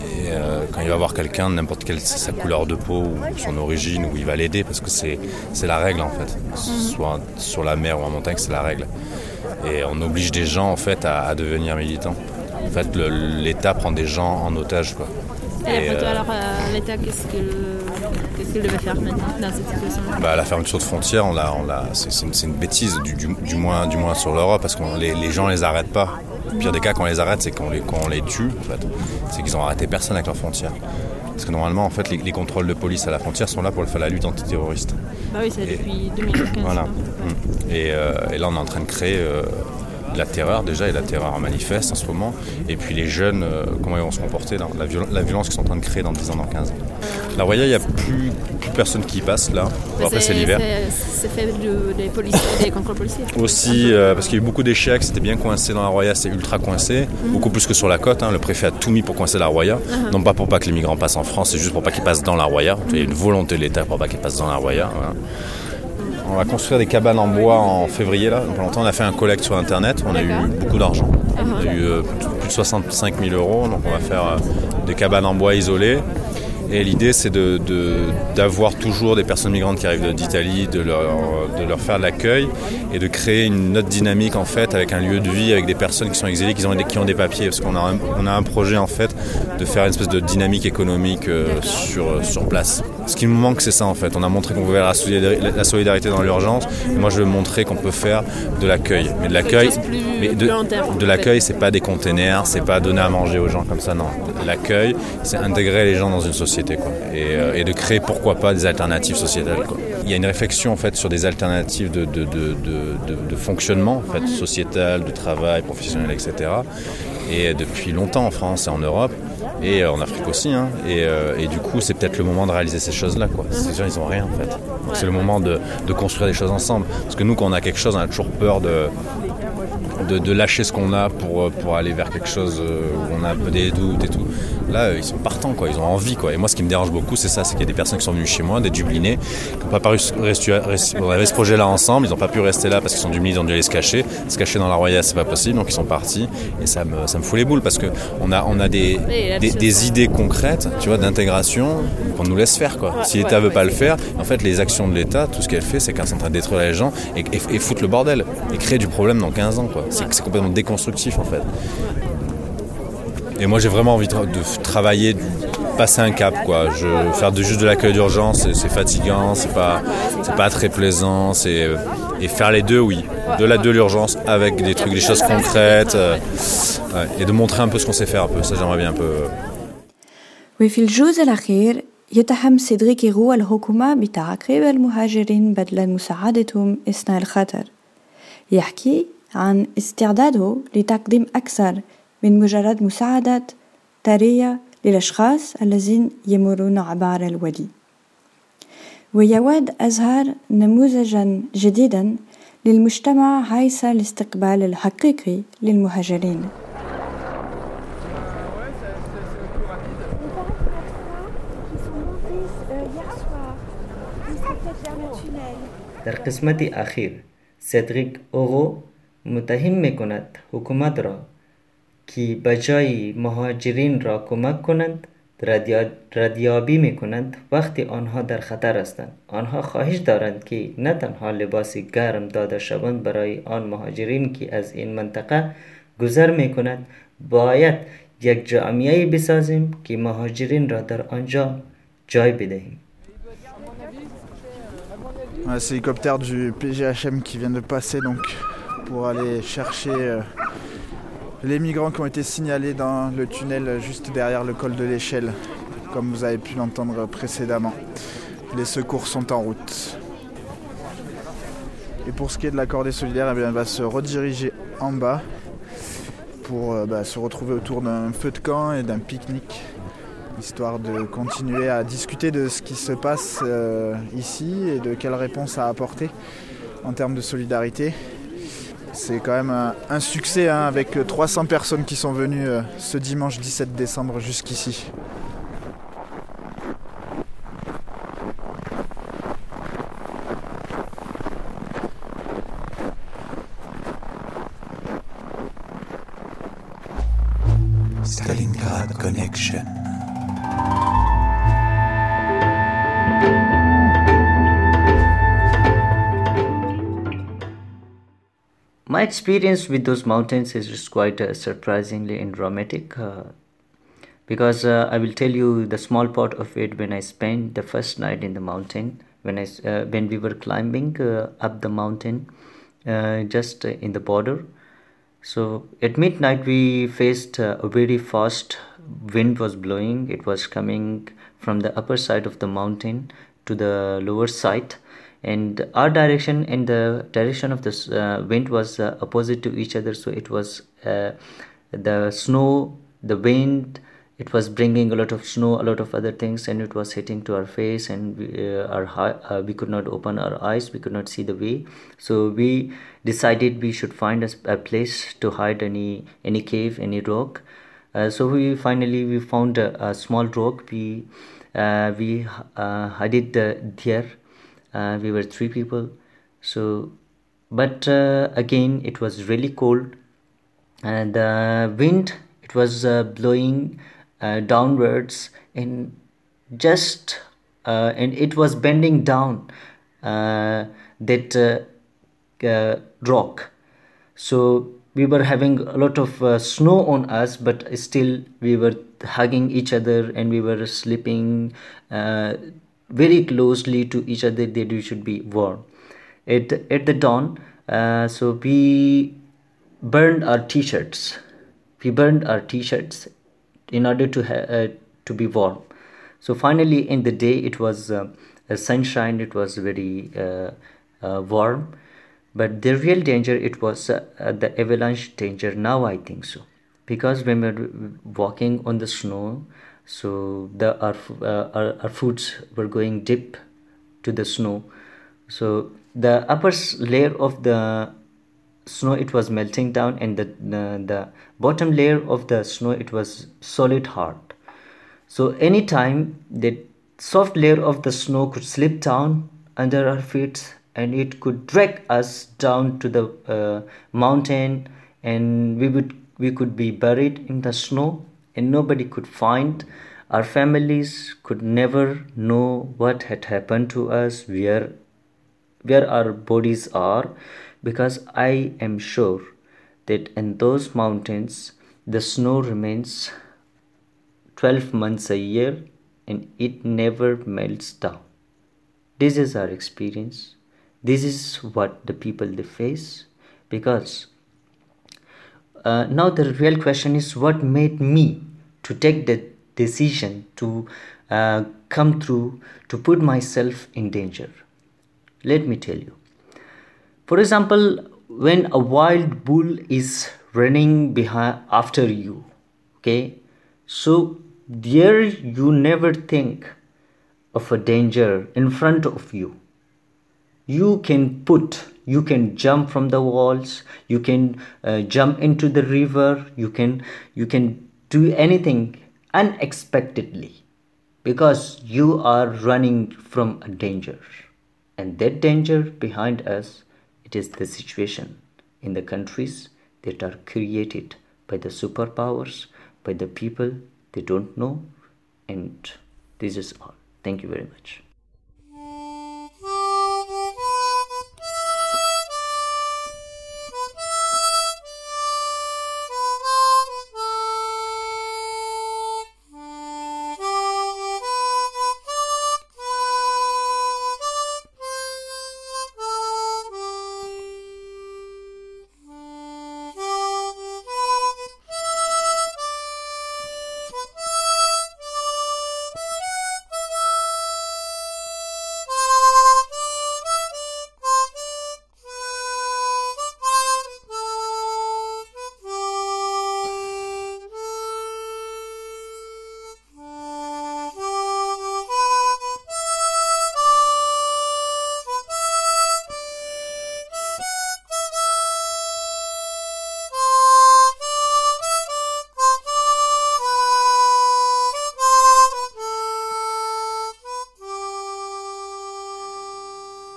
Et euh, quand il va voir quelqu'un, n'importe quelle sa couleur de peau ou son origine, où il va l'aider parce que c'est c'est la règle en fait. Soit sur la mer ou en montagne, c'est la règle. Et on oblige des gens en fait à, à devenir militants. En fait, l'État prend des gens en otage quoi. Et Et, après, toi, euh, alors, euh, l'État, qu'est-ce qu'il qu'il devait faire maintenant dans cette situation bah, la fermeture de frontières, on l'a, on l'a, c'est, une, bêtise, du, du- du moins, du moins sur l'Europe, parce que les, les gens les arrêtent pas. Le pire des cas, quand on les arrête, c'est qu'on les, les tue. En fait. C'est qu'ils ont arrêté personne avec leurs frontières. Parce que normalement, en fait, les, les contrôles de police à la frontière sont là pour faire la lutte antiterroriste. Bah oui, c'est depuis 2015. Voilà. Mm. Et, euh, et là, on est en train de créer euh, la terreur déjà, et la terreur manifeste en ce moment. Et puis les jeunes, euh, comment ils vont se comporter, là, la, viol- la violence qu'ils sont en train de créer dans 10 ans, dans 15 ans. La Roya, il n'y a plus, plus personne qui y passe là. Bon, après, c'est l'hiver. c'est- fait de- des policiers, des contrôles policiers. Aussi, euh, parce qu'il y a eu beaucoup d'échecs, c'était bien coincé dans la Roya, c'est ultra coincé, beaucoup plus que sur la côte. hein. Le préfet a tout mis pour coincer la Roya. Mhm. Non pas pour pas que les migrants passent en France, c'est juste pour pas qu'ils passent dans la Roya. Il y a une volonté de l'État pour pas qu'ils passent dans la Roya. voilà. On va construire des cabanes en bois en février là. Pour longtemps, on a fait un collecte sur internet. On a eu beaucoup d'argent. On a eu euh, plus de 65 000 euros. Donc on va faire euh, des cabanes en bois isolées. Et l'idée, c'est de- de- d'avoir toujours des personnes migrantes qui arrivent d'Italie, de leur, de leur faire de l'accueil et de créer une autre dynamique en fait avec un lieu de vie, avec des personnes qui sont exilées, qui ont des, qui ont des papiers. Parce qu'on a, un- on a un projet en fait de faire une espèce de dynamique économique euh, sur, sur place. Ce qui nous manque, c'est ça en fait. On a montré qu'on pouvait faire la solidarité, dans l'urgence. Et moi, je veux montrer qu'on peut faire de l'accueil. Mais de l'accueil, mais de, l'accueil, c'est pas des containers, c'est pas donner à manger aux gens comme ça, non. L'accueil, c'est intégrer les gens dans une société, quoi. Et, euh, et de créer, pourquoi pas, des alternatives sociétales, quoi. Il y a une réflexion, en fait, sur des alternatives de, de, de, de, de- de fonctionnement, en fait, sociétal, de travail, professionnel, etc. Et depuis longtemps en France et en Europe, et euh, en Afrique aussi, hein. et, euh, et du coup, c'est peut-être le moment de réaliser ces choses-là, quoi. Ces gens, ils ont rien, en fait. Donc, C'est le moment de, de construire des choses ensemble. Parce que nous, quand on a quelque chose, on a toujours peur de de, de lâcher ce qu'on a pour, euh, pour aller vers quelque chose euh, où on a un peu des doutes et tout. Là, euh, ils sont partants, quoi. Ils ont envie, quoi. Et moi, ce qui me dérange beaucoup, c'est ça, c'est qu'il y a des personnes qui sont venues chez moi, des Dublinais, qui n'ont pas pu rester. On avait ce projet-là ensemble, ils n'ont pas pu rester là parce qu'ils sont Dublinais, ils ont dû aller se cacher. Se cacher dans la Roya, c'est pas possible, donc ils sont partis. Et ça me, ça me fout les boules parce que on a, on a des, des, des idées concrètes, tu vois, d'intégration qu'on nous laisse faire, quoi. Si l'État veut pas le faire, en fait, les actions de l'État, tout ce qu'elle fait, c'est qu'elle est en train de détruire les gens et, et, et foutre le bordel et créer du problème dans 15 ans, quoi C'est c'est complètement déconstructif, en fait. Et moi, j'ai vraiment envie de, de travailler, de passer un cap, quoi. Je, faire de, juste de l'accueil d'urgence, c'est- c'est fatigant, c'est pas, c'est pas très plaisant, c'est euh, et faire les deux, oui, de la de l'urgence avec des trucs, des choses concrètes, euh, ouais, et de montrer un peu ce qu'on sait faire, un peu. Ça, j'aimerais bien un peu. euh, وفي الجزء الأخير يتهم سيدريكي غو الحكومة بتعقيب المهاجرين بدلا مساعدتهم أثناء الخطر يحكي عن استعداده لتقديم أكثر من مجرد مساعدة طارية للأشخاص الذين يمرون عبر الوادي. ويود أزهر نموذجا جديدا للمجتمع حيث الاستقبال الحقيقي للمهاجرين. در قسمت اخیر صدریک اوغو متهم می کند حکومت را که بجای مهاجرین را کمک کنند ردیا- ردیابی می کنند وقتی آنها در خطر هستند آنها خواهش دارند که نه تنها لباس گرم داده شوند برای آن مهاجرین که از این منطقه گذر می کنند باید یک جامعه بسازیم که مهاجرین را در آنجا جای بدهیم. C'est l'hélicoptère du PGHM qui vient de passer donc. Pour aller chercher euh, les migrants qui ont été signalés dans le tunnel juste derrière le col de l'échelle, comme vous avez pu l'entendre précédemment. Les secours sont en route. Et pour ce qui est de la cordée solidaire, eh bien, elle va se rediriger en bas pour euh, bah, se retrouver autour d'un feu de camp et d'un pique-nique histoire de continuer à discuter de ce qui se passe euh, ici et de quelles réponses à apporter en termes de solidarité. C'est quand même un, succès hein, avec 300 personnes qui sont venues euh, ce dimanche 17 décembre jusqu'ici. Experience with those mountains is just quite uh, surprisingly and dramatic uh, because uh, I will tell you the small part of it when I spent the first night in the mountain when I uh, when we were climbing uh, up the mountain uh, just in the border. So at midnight we faced a very fast wind was blowing. It was coming from the upper side of the mountain to the lower side and our direction and the direction of the s- uh, wind was uh, opposite to each other. So it was uh, the snow the wind it was bringing a lot of snow a lot of other things and it was hitting to our face and we, uh, our uh, we could not open our eyes we could not see the way. So we decided we should find a place to hide any any cave any rock. Uh, so we finally we found a, a small rock. We we uh, hid it there uh, we were three people. So but uh, again it was really cold. And the wind it was uh, blowing uh, downwards and just uh, and it was bending down uh, that uh, uh, rock. So we were having a lot of uh, snow on us but still we were hugging each other and we were sleeping uh, very closely to each other that we should be warm. At, at the dawn uh, so we burned our t-shirts. We burned our t-shirts in order to uh, to be warm. So finally in the day it was uh, a sunshine it was very uh, uh, warm. But the real danger it was uh, the avalanche danger. Now i think so. Because when we were walking on the snow so the our, uh, our, our foots were going deep to the snow. So the upper layer of the snow it was melting down and the, the the bottom layer of the snow it was solid hard. So anytime the soft layer of the snow could slip down under our feet and it could drag us down to the uh, mountain and we would we could be buried in the snow and nobody could find. Our families could never know what had happened to us where where our bodies are because i am sure that in those mountains the snow remains 12 months a year and it never melts down. This is our experience. This is what the people they face because uh, now the real question is what made me to take the decision to uh, come through to put myself in danger. Let me tell you. For example when a wild bull is running behind after you okay? So there you never think of a danger in front of you. You can put you can jump from the walls you can uh, jump into the river you can you can do anything unexpectedly because you are running from a danger. And that danger behind us it is the situation in the countries that are created by the superpowers by the people they don't know and this is all. Thank you very much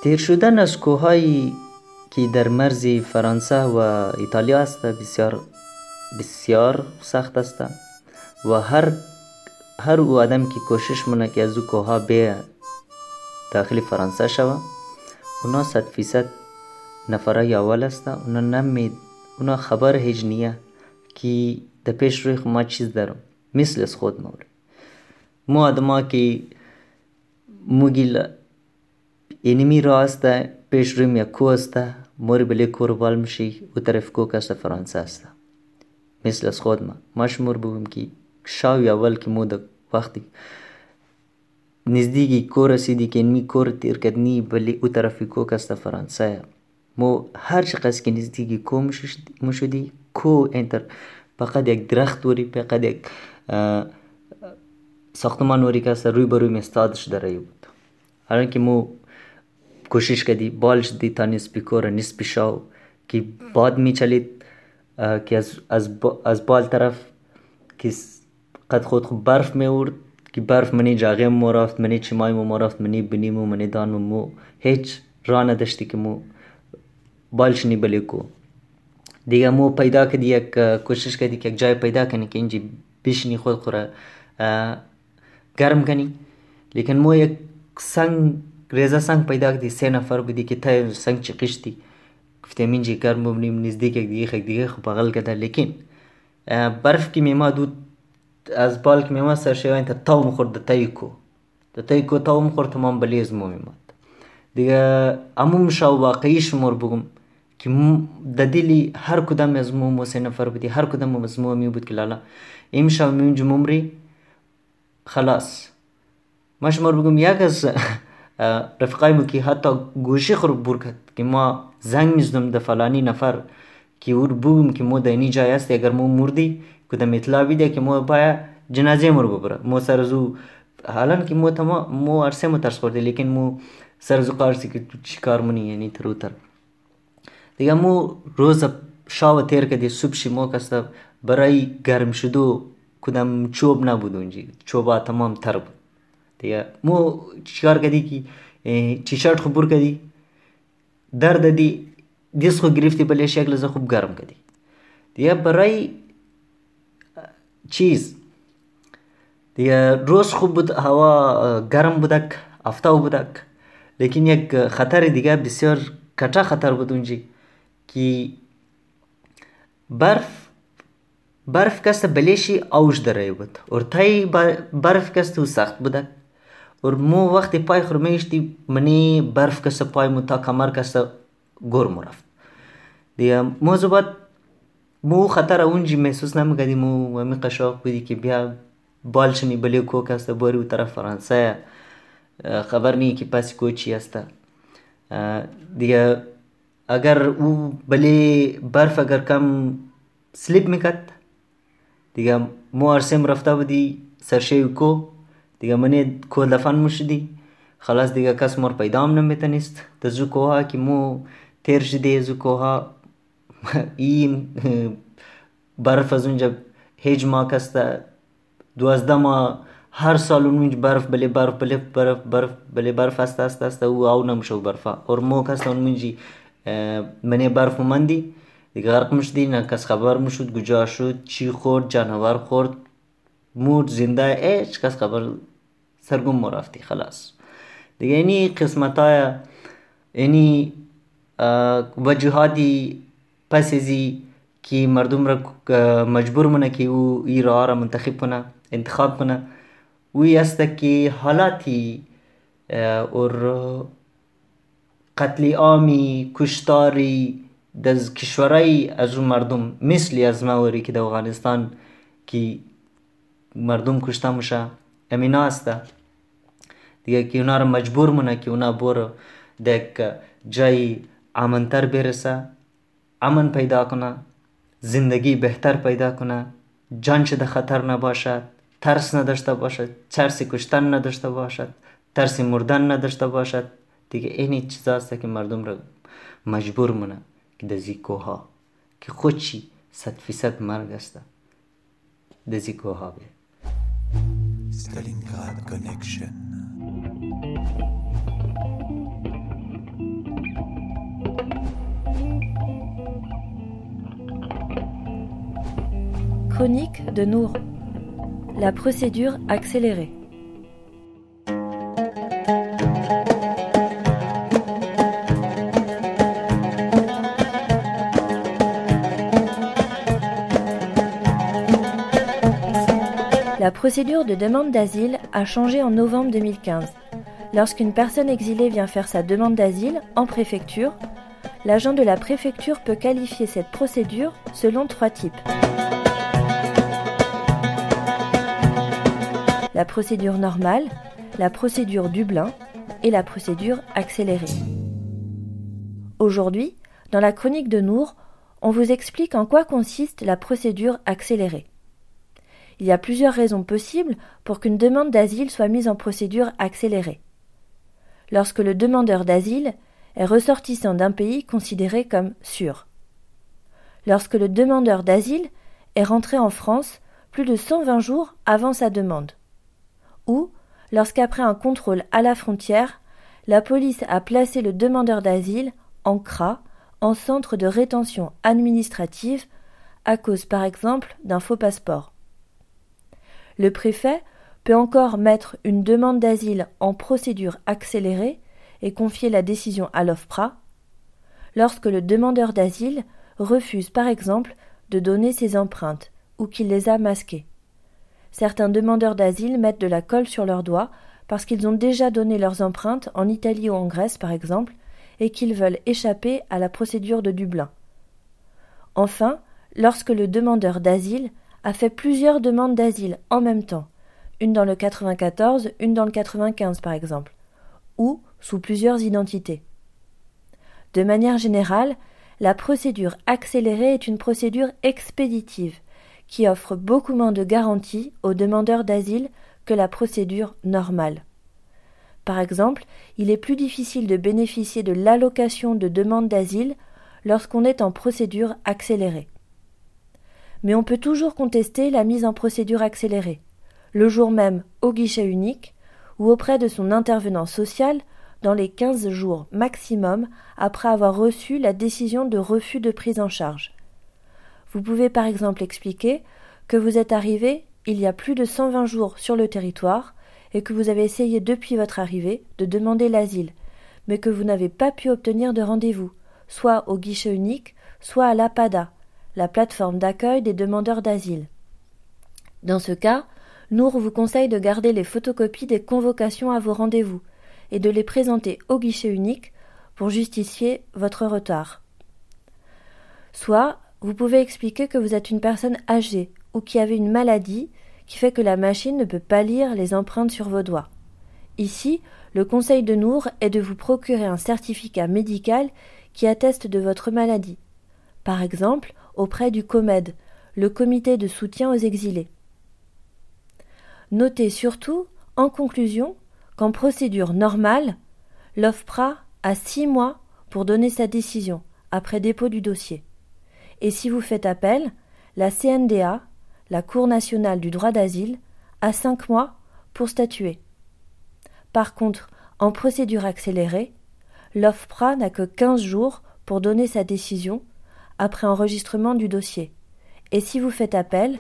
تیر شدن از کوههایی که در مرز فرانسه و ایتالیا است بسیار بسیار سخت است و هر هر او آدم که کوشش مونه که از او کوه به داخل فرانسه شوه اونا صد فیصد نفرای اول است. اونا نمید اونا خبر هیچ نیه که در پیش روی ما چیز دارم. مثل از خود مول مو آدما که موگی اینمی راه است پیش رویم یک کو است موری بلی کور وال میشی او طرف کو کست فرانسه است مثل از خود ما ما شمور بگم که شاوی اول که مو وقتی نزدیکی کو رسیدی که اینمی کور تیر کدنی بلی او طرفی کو کست فرانسه مو هر چقدر که نزدیکی کو مشدی کو انتر فقط یک درخت وری فقط یک ساختمان وری که روی بروی مستادش داره بود الان که مو کوشش کردی بالش دی تا نسبی کور نسبی شاو که باد میچلید که از, از, از بال طرف که قد خود خود برف میورد که برف منی جاغه مو رفت منی چمای مو رفت منی بنی مو منی دان مو هیچ راه نداشتی که مو بالش نی بلی کو. دیگه مو پیدا کردی یک کوشش کردی که یک جای پیدا کنی که اینجی بشنی خود خوره گرم کنی. لیکن مو یک سنگ پیدا کردی سه نفر بودی که تای سنگ چی قشتی گفتم اینجی گرم ببینیم نزدیک یک دیگه خیلی دیگه خب بغل کرده لیکن برف که میما دود از بال که میما سر شوین تا تاو مخورد د تای کو د تای کو تاو مخورد تمام بلیز مو میماد دیگه اموم شاو واقعیش مور بگم که د دلی هر کدام از مو مو سه نفر بودی هر کدام از مو می بود که لالا ایم شاو میونج ممری خلاص مش مور بگم یک از رفقایمو که حتی گوشی خور بور کرد که ما زنگ میزدم د فلانی نفر که اور بگم که مو در اینی جای است اگر مو مردی کدام اطلاع بیده که مو باید جنازه مو رو ببره مو سر زو حالا که مو تما مو عرصه مو ترس خورده لیکن مو سر زو قارسی که تو چی کار منی یعنی تر و تر دیگه مو روز شاو تیر کردی صبحی مو کستا برای گرم شدو کدام چوب نبود اونجی چوبا تمام تر بود دیگه مو چیکار کردی که تی شرت خوب بر کردی درد دی دیس خو گرفتی بله شکل ز خوب گرم کردی دیگه برای چیز دیگه روز خوب بود هوا گرم بودک آفتاب بودک لیکن یک خطر دیگه بسیار کچا خطر بود اونجی که برف برف کست بلیشی اوج داره بود اور تای برف کست و سخت Urmu vakti pay hurmeyişti mini berf kese pay muta kamar kese gormu raft. Diye muzubat mu xatara unji mehsus namgadi mu vami qaşaq eh, eh, budi ki biya balşini bile ko kese bari utara Fransa'ya خبر نیه که پاسی کو چی هستا دیگه اگر او بلی برف اگر کم سلیپ میکد دیگه مو ارسیم رفته بودی سرشه کو دیگه منی کو دفن مشدی خلاص دیگه کس مور پیدا هم نمیتونست دزو کوها که مو تیر شده زو کوها این برف از اونجا هیچ ما کسته دوازده ماه هر سال اونج برف بله برف بله برف برف بله برف است است است او او نمیشه برفا. اور مو کسته اونجی منی برف مندی. دیگه غرق مشدی نه کس خبر مشد کجا شد چی خورد جانور خورد مرد زنده هیچ کس خبر سرگم ما رفتی خلاص. دیگه اینی قسمت های اینی وجوهاتی پس ازی که مردم را مجبور منه که او ای راه را منتخب کنه انتخاب کنه. وی است که حالاتی اور قتل عامی کشتاری در کشورهای از اون مردم مثلی از موری که در افغانستان که مردم کشته میشه امینا است اونا رو مجبور مونه که اونا برو. در جای امنتر برسه امن پیدا کنه زندگی بهتر پیدا کنه جانش در خطر نباشد ترس نداشته باشد ترس کشتن نداشته باشد ترس مردن نداشته باشد دیگه اینی چیزاست که مردم رو مجبور مونه که دزی کوها که خودشی صد فیصد مرگ است. دزی کوها به Stalingrad Connection. Chronique de Nour. La procédure accélérée. La procédure de demande d'asile a changé en novembre 2015. Lorsqu'une personne exilée vient faire sa demande d'asile en préfecture, l'agent de la préfecture peut qualifier cette procédure selon trois types. La procédure normale, la procédure Dublin et la procédure accélérée. Aujourd'hui, dans la chronique de Nour, on vous explique en quoi consiste la procédure accélérée. Il y a plusieurs raisons possibles pour qu'une demande d'asile soit mise en procédure accélérée. Lorsque le demandeur d'asile est ressortissant d'un pays considéré comme sûr. Lorsque le demandeur d'asile est rentré en France plus de 120 jours avant sa demande. Ou lorsqu'après un contrôle à la frontière, la police a placé le demandeur d'asile en CRA, en centre de rétention administrative, à cause par exemple d'un faux passeport. Le préfet peut encore mettre une demande d'asile en procédure accélérée et confier la décision à l'OFPRA lorsque le demandeur d'asile refuse par exemple de donner ses empreintes ou qu'il les a masquées. Certains demandeurs d'asile mettent de la colle sur leurs doigts parce qu'ils ont déjà donné leurs empreintes en Italie ou en Grèce par exemple et qu'ils veulent échapper à la procédure de Dublin. Enfin, lorsque le demandeur d'asile a fait plusieurs demandes d'asile en même temps, une dans le 94, une dans le 95 par exemple, ou sous plusieurs identités. De manière générale, la procédure accélérée est une procédure expéditive qui offre beaucoup moins de garanties aux demandeurs d'asile que la procédure normale. Par exemple, il est plus difficile de bénéficier de l'allocation de demande d'asile lorsqu'on est en procédure accélérée. Mais on peut toujours contester la mise en procédure accélérée, le jour même au guichet unique ou auprès de son intervenant social dans les 15 jours maximum après avoir reçu la décision de refus de prise en charge. Vous pouvez par exemple expliquer que vous êtes arrivé il y a plus de 120 jours sur le territoire et que vous avez essayé depuis votre arrivée de demander l'asile, mais que vous n'avez pas pu obtenir de rendez-vous, soit au guichet unique, soit à l'APADA, la plateforme d'accueil des demandeurs d'asile. Dans ce cas, Nour vous conseille de garder les photocopies des convocations à vos rendez-vous et de les présenter au guichet unique pour justifier votre retard. Soit vous pouvez expliquer que vous êtes une personne âgée ou qui avait une maladie qui fait que la machine ne peut pas lire les empreintes sur vos doigts. Ici, le conseil de Nour est de vous procurer un certificat médical qui atteste de votre maladie. Par exemple, auprès du COMED, le comité de soutien aux exilés. Notez surtout, en conclusion, qu'en procédure normale, l'OFPRA a six mois pour donner sa décision après dépôt du dossier. Et si vous faites appel, la CNDA, la Cour nationale du droit d'asile, a cinq mois pour statuer. Par contre, en procédure accélérée, l'OFPRA n'a que quinze jours pour donner sa décision après enregistrement du dossier. Et si vous faites appel,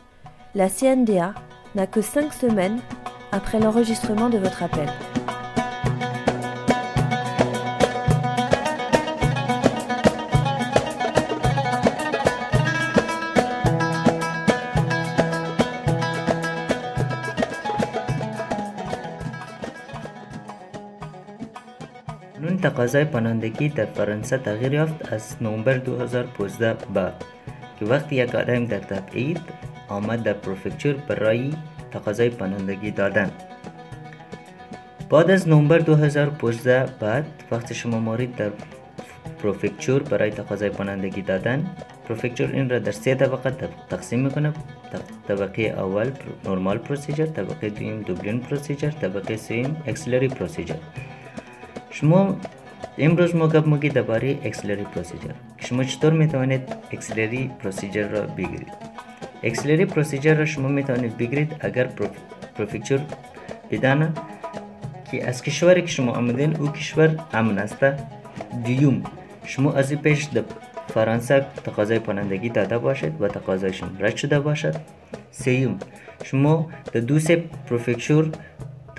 la CNDA n'a que cinq semaines après l'enregistrement de votre appel. تقاضای پناهندگی در فرانسه تغییر یافت از نوامبر 2015 بعد که وقتی یک آدم در تبعید آمد در پروفکچور برای تقاضای پناهندگی دادن. بعد از نوامبر 2015 بعد وقتی شما مورد در پروفکچور برای تقاضای پناهندگی دادن پروفکچور این را در سه طبقه تقسیم می‌کنه طبقه اول نورمال پروسیجر طبقه دوم دوبلین پروسیجر طبقه سوم اکسلری پروسیجر. شما امروز ما گپ میگی درباره اکسلری پروسیجر شما چطور می‌توانید اکسلری پروسیجر را بگیرید اکسلری پروسیجر را شما می‌توانید بگیرید اگر پروفکچور بدانه که از کشوری که شما آمدین او کشور امن است دیوم شما از پیش در فرانسه تقاضای پناهندگی داده باشید و تقاضایشون رد شده باشد سیوم شما در دو سه پروفکچور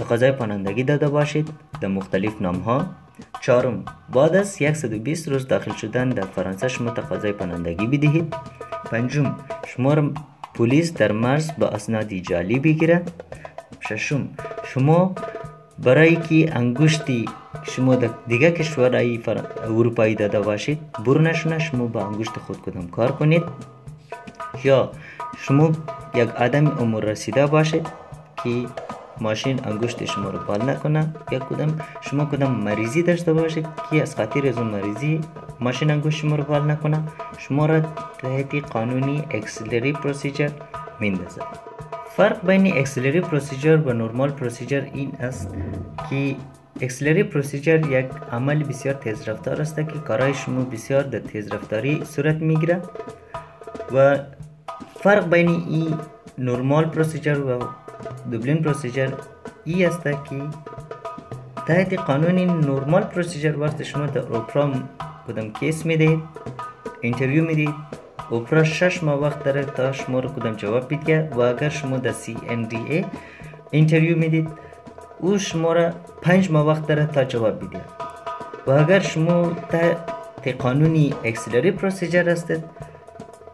تقاضای پناهندگی داده باشید در مختلف نام ها چهارم بعد از 120 روز داخل شدن در فرانسه شما تقاضای پناهندگی بدهید. پنجم شما را پلیس در مرز با اسنادی جعلی بگیره. ششم شما برای که انگشتی شما در دیگه کشورهای فر... اروپایی داده باشید برنشونه شما با انگشت خود کدام کار کنید. یا شما یک آدم عمر رسیده باشید که ماشین انگشت شما رو بال نکنه. یا کدام شما کدام مریضی داشته باشید که از خاطر از مریضی ماشین انگشت شما رو بال نکنه. شما را تحت قانونی اکسلری پروسیجر میندازه. فرق بین اکسلری پروسیجر و نورمال پروسیجر این است که اکسلری پروسیجر یک عمل بسیار تیز رفتار است که کارهای شما بسیار در تیز رفتاری صورت می‌گیره. و فرق بین این نورمال پروسیجر و دوبلین پروسیجر ای است که تحت قانون نورمال پروسیجر وقت شما در اوپرا کدام کیس میدهید اینترویو میدهید اوپرا شش ماه وقت داره تا شما رو کدام جواب بده و اگر شما در سی ان دی ای اینترویو میدید او شما را پنج ماه وقت داره تا جواب بده و اگر شما تحت قانونی اکسلری پروسیجر هستید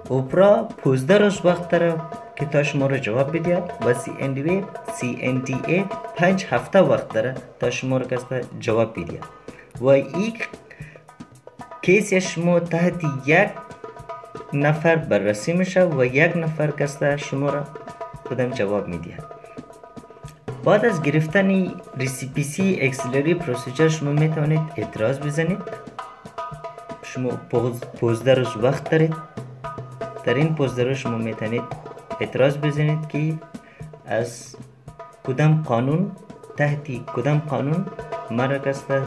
اوپرا 15 روز وقت داره که تا شما رو جواب بده و سی ان دی سی ان دی ای پنج هفته وقت داره تا شما رو کسته جواب بده و این کیس شما تحت یک نفر بررسی میشه و یک نفر کسته شما را کدام جواب میده بعد از گرفتن ریسیپیسی اکسلری پروسیجر شما می‌توانید اعتراض بزنید. شما پوزده روز وقت دارید. در این پوزده روز شما می‌تونید اعتراض بزنید که از کدام قانون تحتی کدام قانون مرا کسته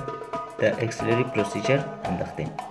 در اکسلری پروسیجر انداختیم.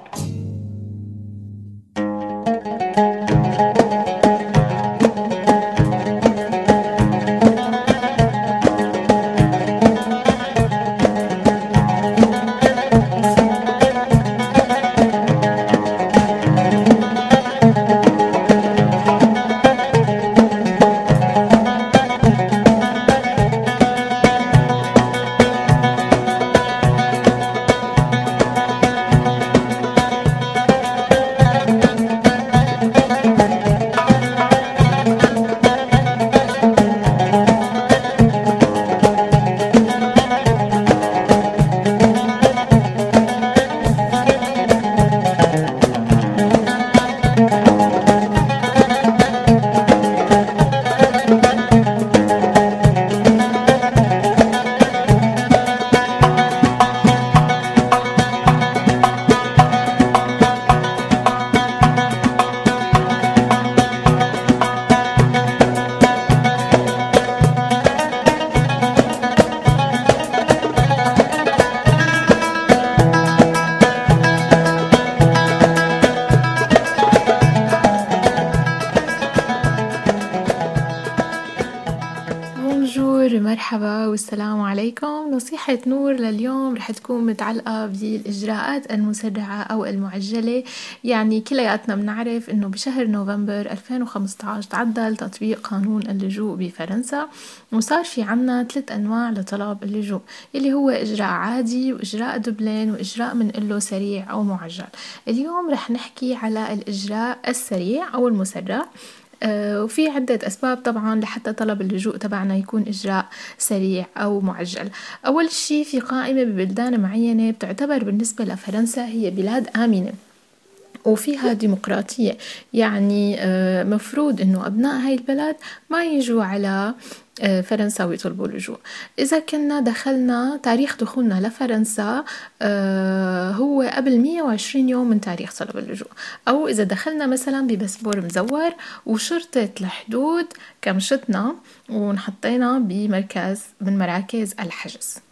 مرحبا والسلام عليكم. نصيحة نور لليوم رح تكون متعلقة بالإجراءات المسرعة أو المعجلة. يعني كلياتنا بنعرف أنه بشهر نوفمبر 2015 تعدل تطبيق قانون اللجوء بفرنسا وصار في عنا ثلاث أنواع لطلب اللجوء اللي هو إجراء عادي وإجراء دبلين وإجراء منقله سريع أو معجل. اليوم رح نحكي على الإجراء السريع أو المسرع. وفي عدة أسباب طبعا لحتى طلب اللجوء تبعنا يكون إجراء سريع أو معجل. أول شي في قائمة ببلدان معينة بتعتبر بالنسبة لفرنسا هي بلاد آمنة. وفيها ديمقراطية. يعني آه، مفروض إنه أبناء هاي البلد ما يجوا على آه، فرنسا ويطلبوا اللجوء إذا كنا دخلنا تاريخ دخولنا لفرنسا آه، هو قبل 120 يوم من تاريخ طلب اللجوء. أو إذا دخلنا مثلا بباسبور مزور وشرطة الحدود كمشتنا ونحطينا بمركز من مراكز الحجز.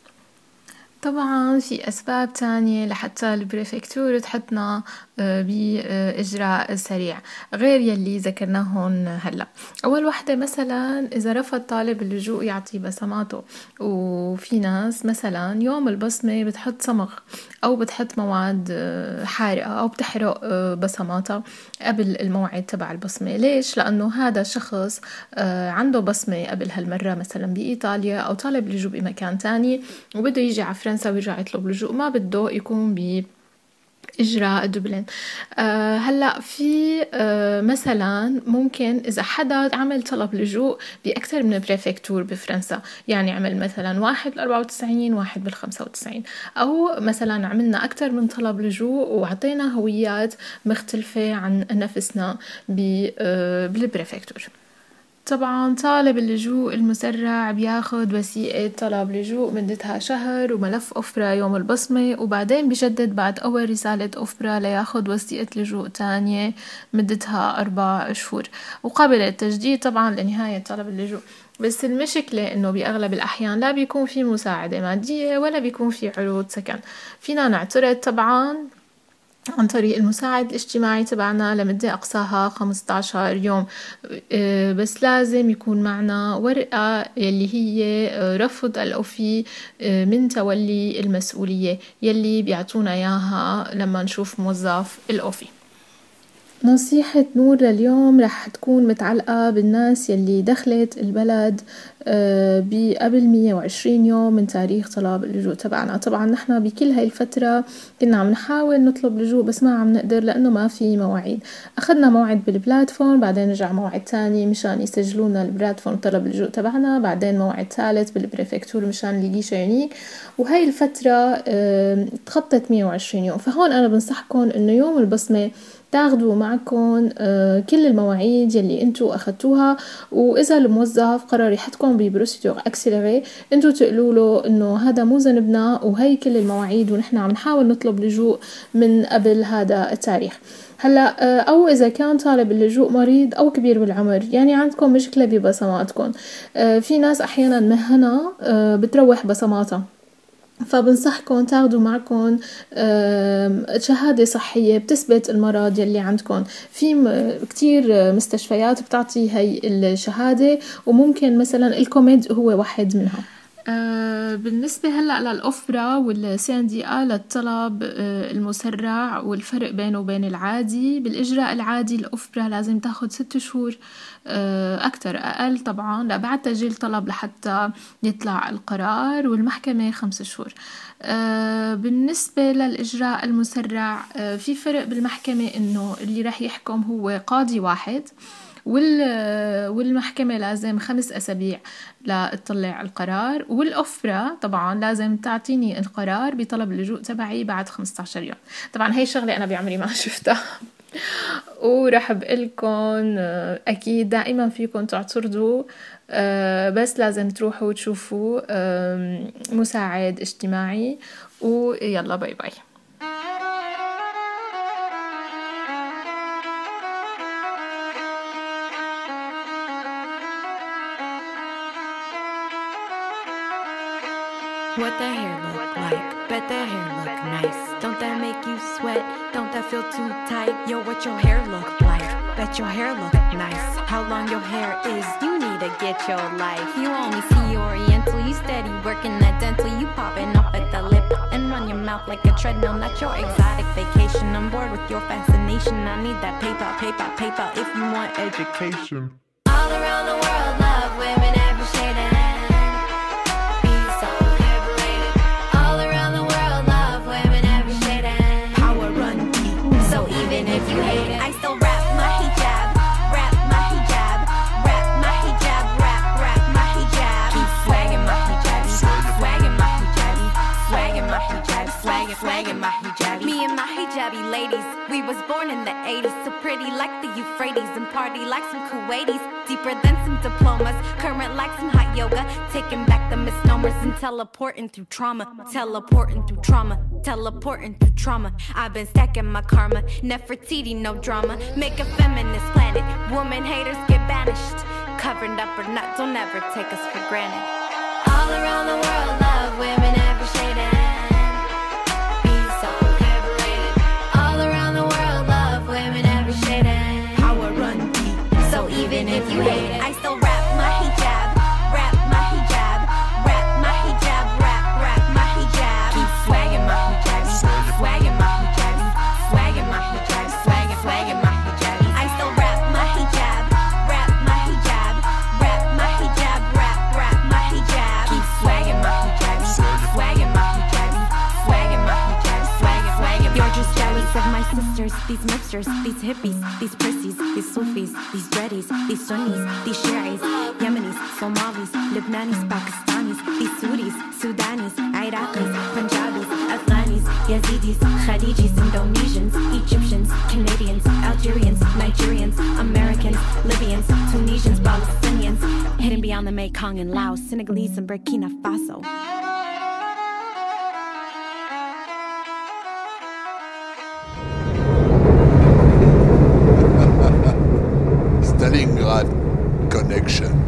طبعا في أسباب تانية لحتى البريفكتور تحطنا آه، بإجراء سريع غير يلي ذكرناهن هلأ أول وحدة مثلا إذا رفض طالب اللجوء يعطي بصماته وفي ناس مثلا يوم البصمة بتحط صمغ أو بتحط مواد آه، حارقة أو بتحرق آه، بصماتها قبل الموعد تبع البصمة ليش؟ لأنه هذا شخص عنده بصمة قبل هالمرة مثلا بإيطاليا أو طالب لجوء بمكان تاني وبده يجي على ويرجع يطلب لجوء ما بده يكون ب إجراء دبلن أه هلأ في أه مثلا ممكن إذا حدا عمل طلب لجوء بأكثر من بريفكتور بفرنسا. يعني عمل مثلا واحد بال 94 واحد بال 95 أو مثلا عملنا أكثر من طلب لجوء وعطينا هويات مختلفة عن نفسنا بالبريفكتور طبعا طالب اللجوء المسرع بياخد وثيقة طلب لجوء مدتها شهر وملف أوفرا يوم البصمة وبعدين بجدد بعد أول رسالة أوفرا لياخد وثيقة لجوء تانية مدتها أربع أشهر وقبل التجديد طبعا لنهاية طلب اللجوء. بس المشكلة إنه بأغلب الأحيان لا بيكون في مساعدة مادية ولا بيكون في عروض سكن. فينا نعترض طبعا عن طريق المساعد الاجتماعي تبعنا لمدة أقصاها 15 يوم. آه، بس لازم يكون معنا ورقة يلي هي آه، رفض الأوفي آه، من تولي المسؤولية يلي بيعطونا إياها لما نشوف موظف الأوفي. نصيحة نور لليوم رح تكون متعلقة بالناس يلي دخلت البلد آه، بقبل مية وعشرين يوم من تاريخ طلب اللجوء تبعنا. طبعا نحنا بكل هاي الفترة كنا عم نحاول نطلب لجوء بس ما عم نقدر لأنه ما في مواعيد. أخذنا موعد بالبلاتفورم بعدين رجع موعد تاني مشان يسجلونا البلاتفورم طلب اللجوء تبعنا بعدين موعد ثالث بالبريفكتور مشان لقيشة يونيك. وهي الفترة تخطت مية وعشرين يوم. فهون أنا بنصحكم إنه يوم البصمة تاخدوا معكم آه، كل المواعيد يلي انتو أخدتوها. وإذا الموظف قرر يحطكم ببروسيدور أكسلري انتو تقولوا له إنه هذا مو ذنبنا وهي كل المواعيد ونحن عم نحاول نطلب لجوء من قبل هذا التاريخ. هلأ آه، أو إذا كان طالب اللجوء مريض أو كبير بالعمر يعني عندكم مشكلة ببصماتكم. آه، في ناس أحيانا مهنة بتروح بصماتها. فبنصحكم تاخدوا معكم شهادة صحية بتثبت المرض يلي عندكم. في كتير مستشفيات بتعطي هاي الشهادة وممكن مثلا الكوميد هو واحد منها. أه بالنسبة والسي ان دي للطلب أه المسرع والفرق بينه وبين العادي بالإجراء العادي الأوفرا لازم تاخد ست شهور أه أكتر أقل طبعا لبعد تسجيل طلب لحتى يطلع القرار والمحكمة خمس شهور. أه بالنسبة للإجراء المسرع أه في فرق بالمحكمة إنه اللي راح يحكم هو قاضي واحد. والمحكمة لازم خمس أسابيع لتطلع القرار والأفرة طبعا لازم تعطيني القرار بطلب اللجوء تبعي بعد 15 يوم. طبعا هي شغلة أنا بعمري ما شفتها. ورح بقلكن أكيد دائما فيكم تعترضوا بس لازم تروحوا تشوفوا مساعد اجتماعي ويلا باي باي. What that hair look like? Bet that hair look nice. Don't that make you sweat? Don't that feel too tight? Yo, what your hair look like? Bet your hair look nice. How long your hair is, you need to get your life. You only see Oriental, you steady working that dental. You popping up at the lip and run your mouth like a treadmill. Not your exotic vacation. I'm bored with your fascination. I need that paper, paper, paper. If you want education. All around the world, 80s, pretty like the Euphrates and party like some Kuwaitis, deeper than some diplomas, current like some hot yoga, taking back the misnomers and teleporting through trauma, teleporting through trauma, teleporting through trauma. I've been stacking my karma, Nefertiti, no drama, make a feminist planet, woman haters get banished, covered up or not, don't ever take us for granted. All around the world, rain. These mixtures, these hippies, these prissies, these Sufis, these dreadies, these Sunnis, these Shiites, Yemenis, Somalis, Lebanese, Pakistanis, these Sudis, Sudanis, Iraqis, Punjabis, Afghanis, Yazidis, Khadijis, Indonesians, Egyptians, Canadians, Algerians, Nigerians, Americans, Libyans, Tunisians, Palestinians, hidden beyond the Mekong and Laos, Senegalese and Burkina Faso. feeling connection.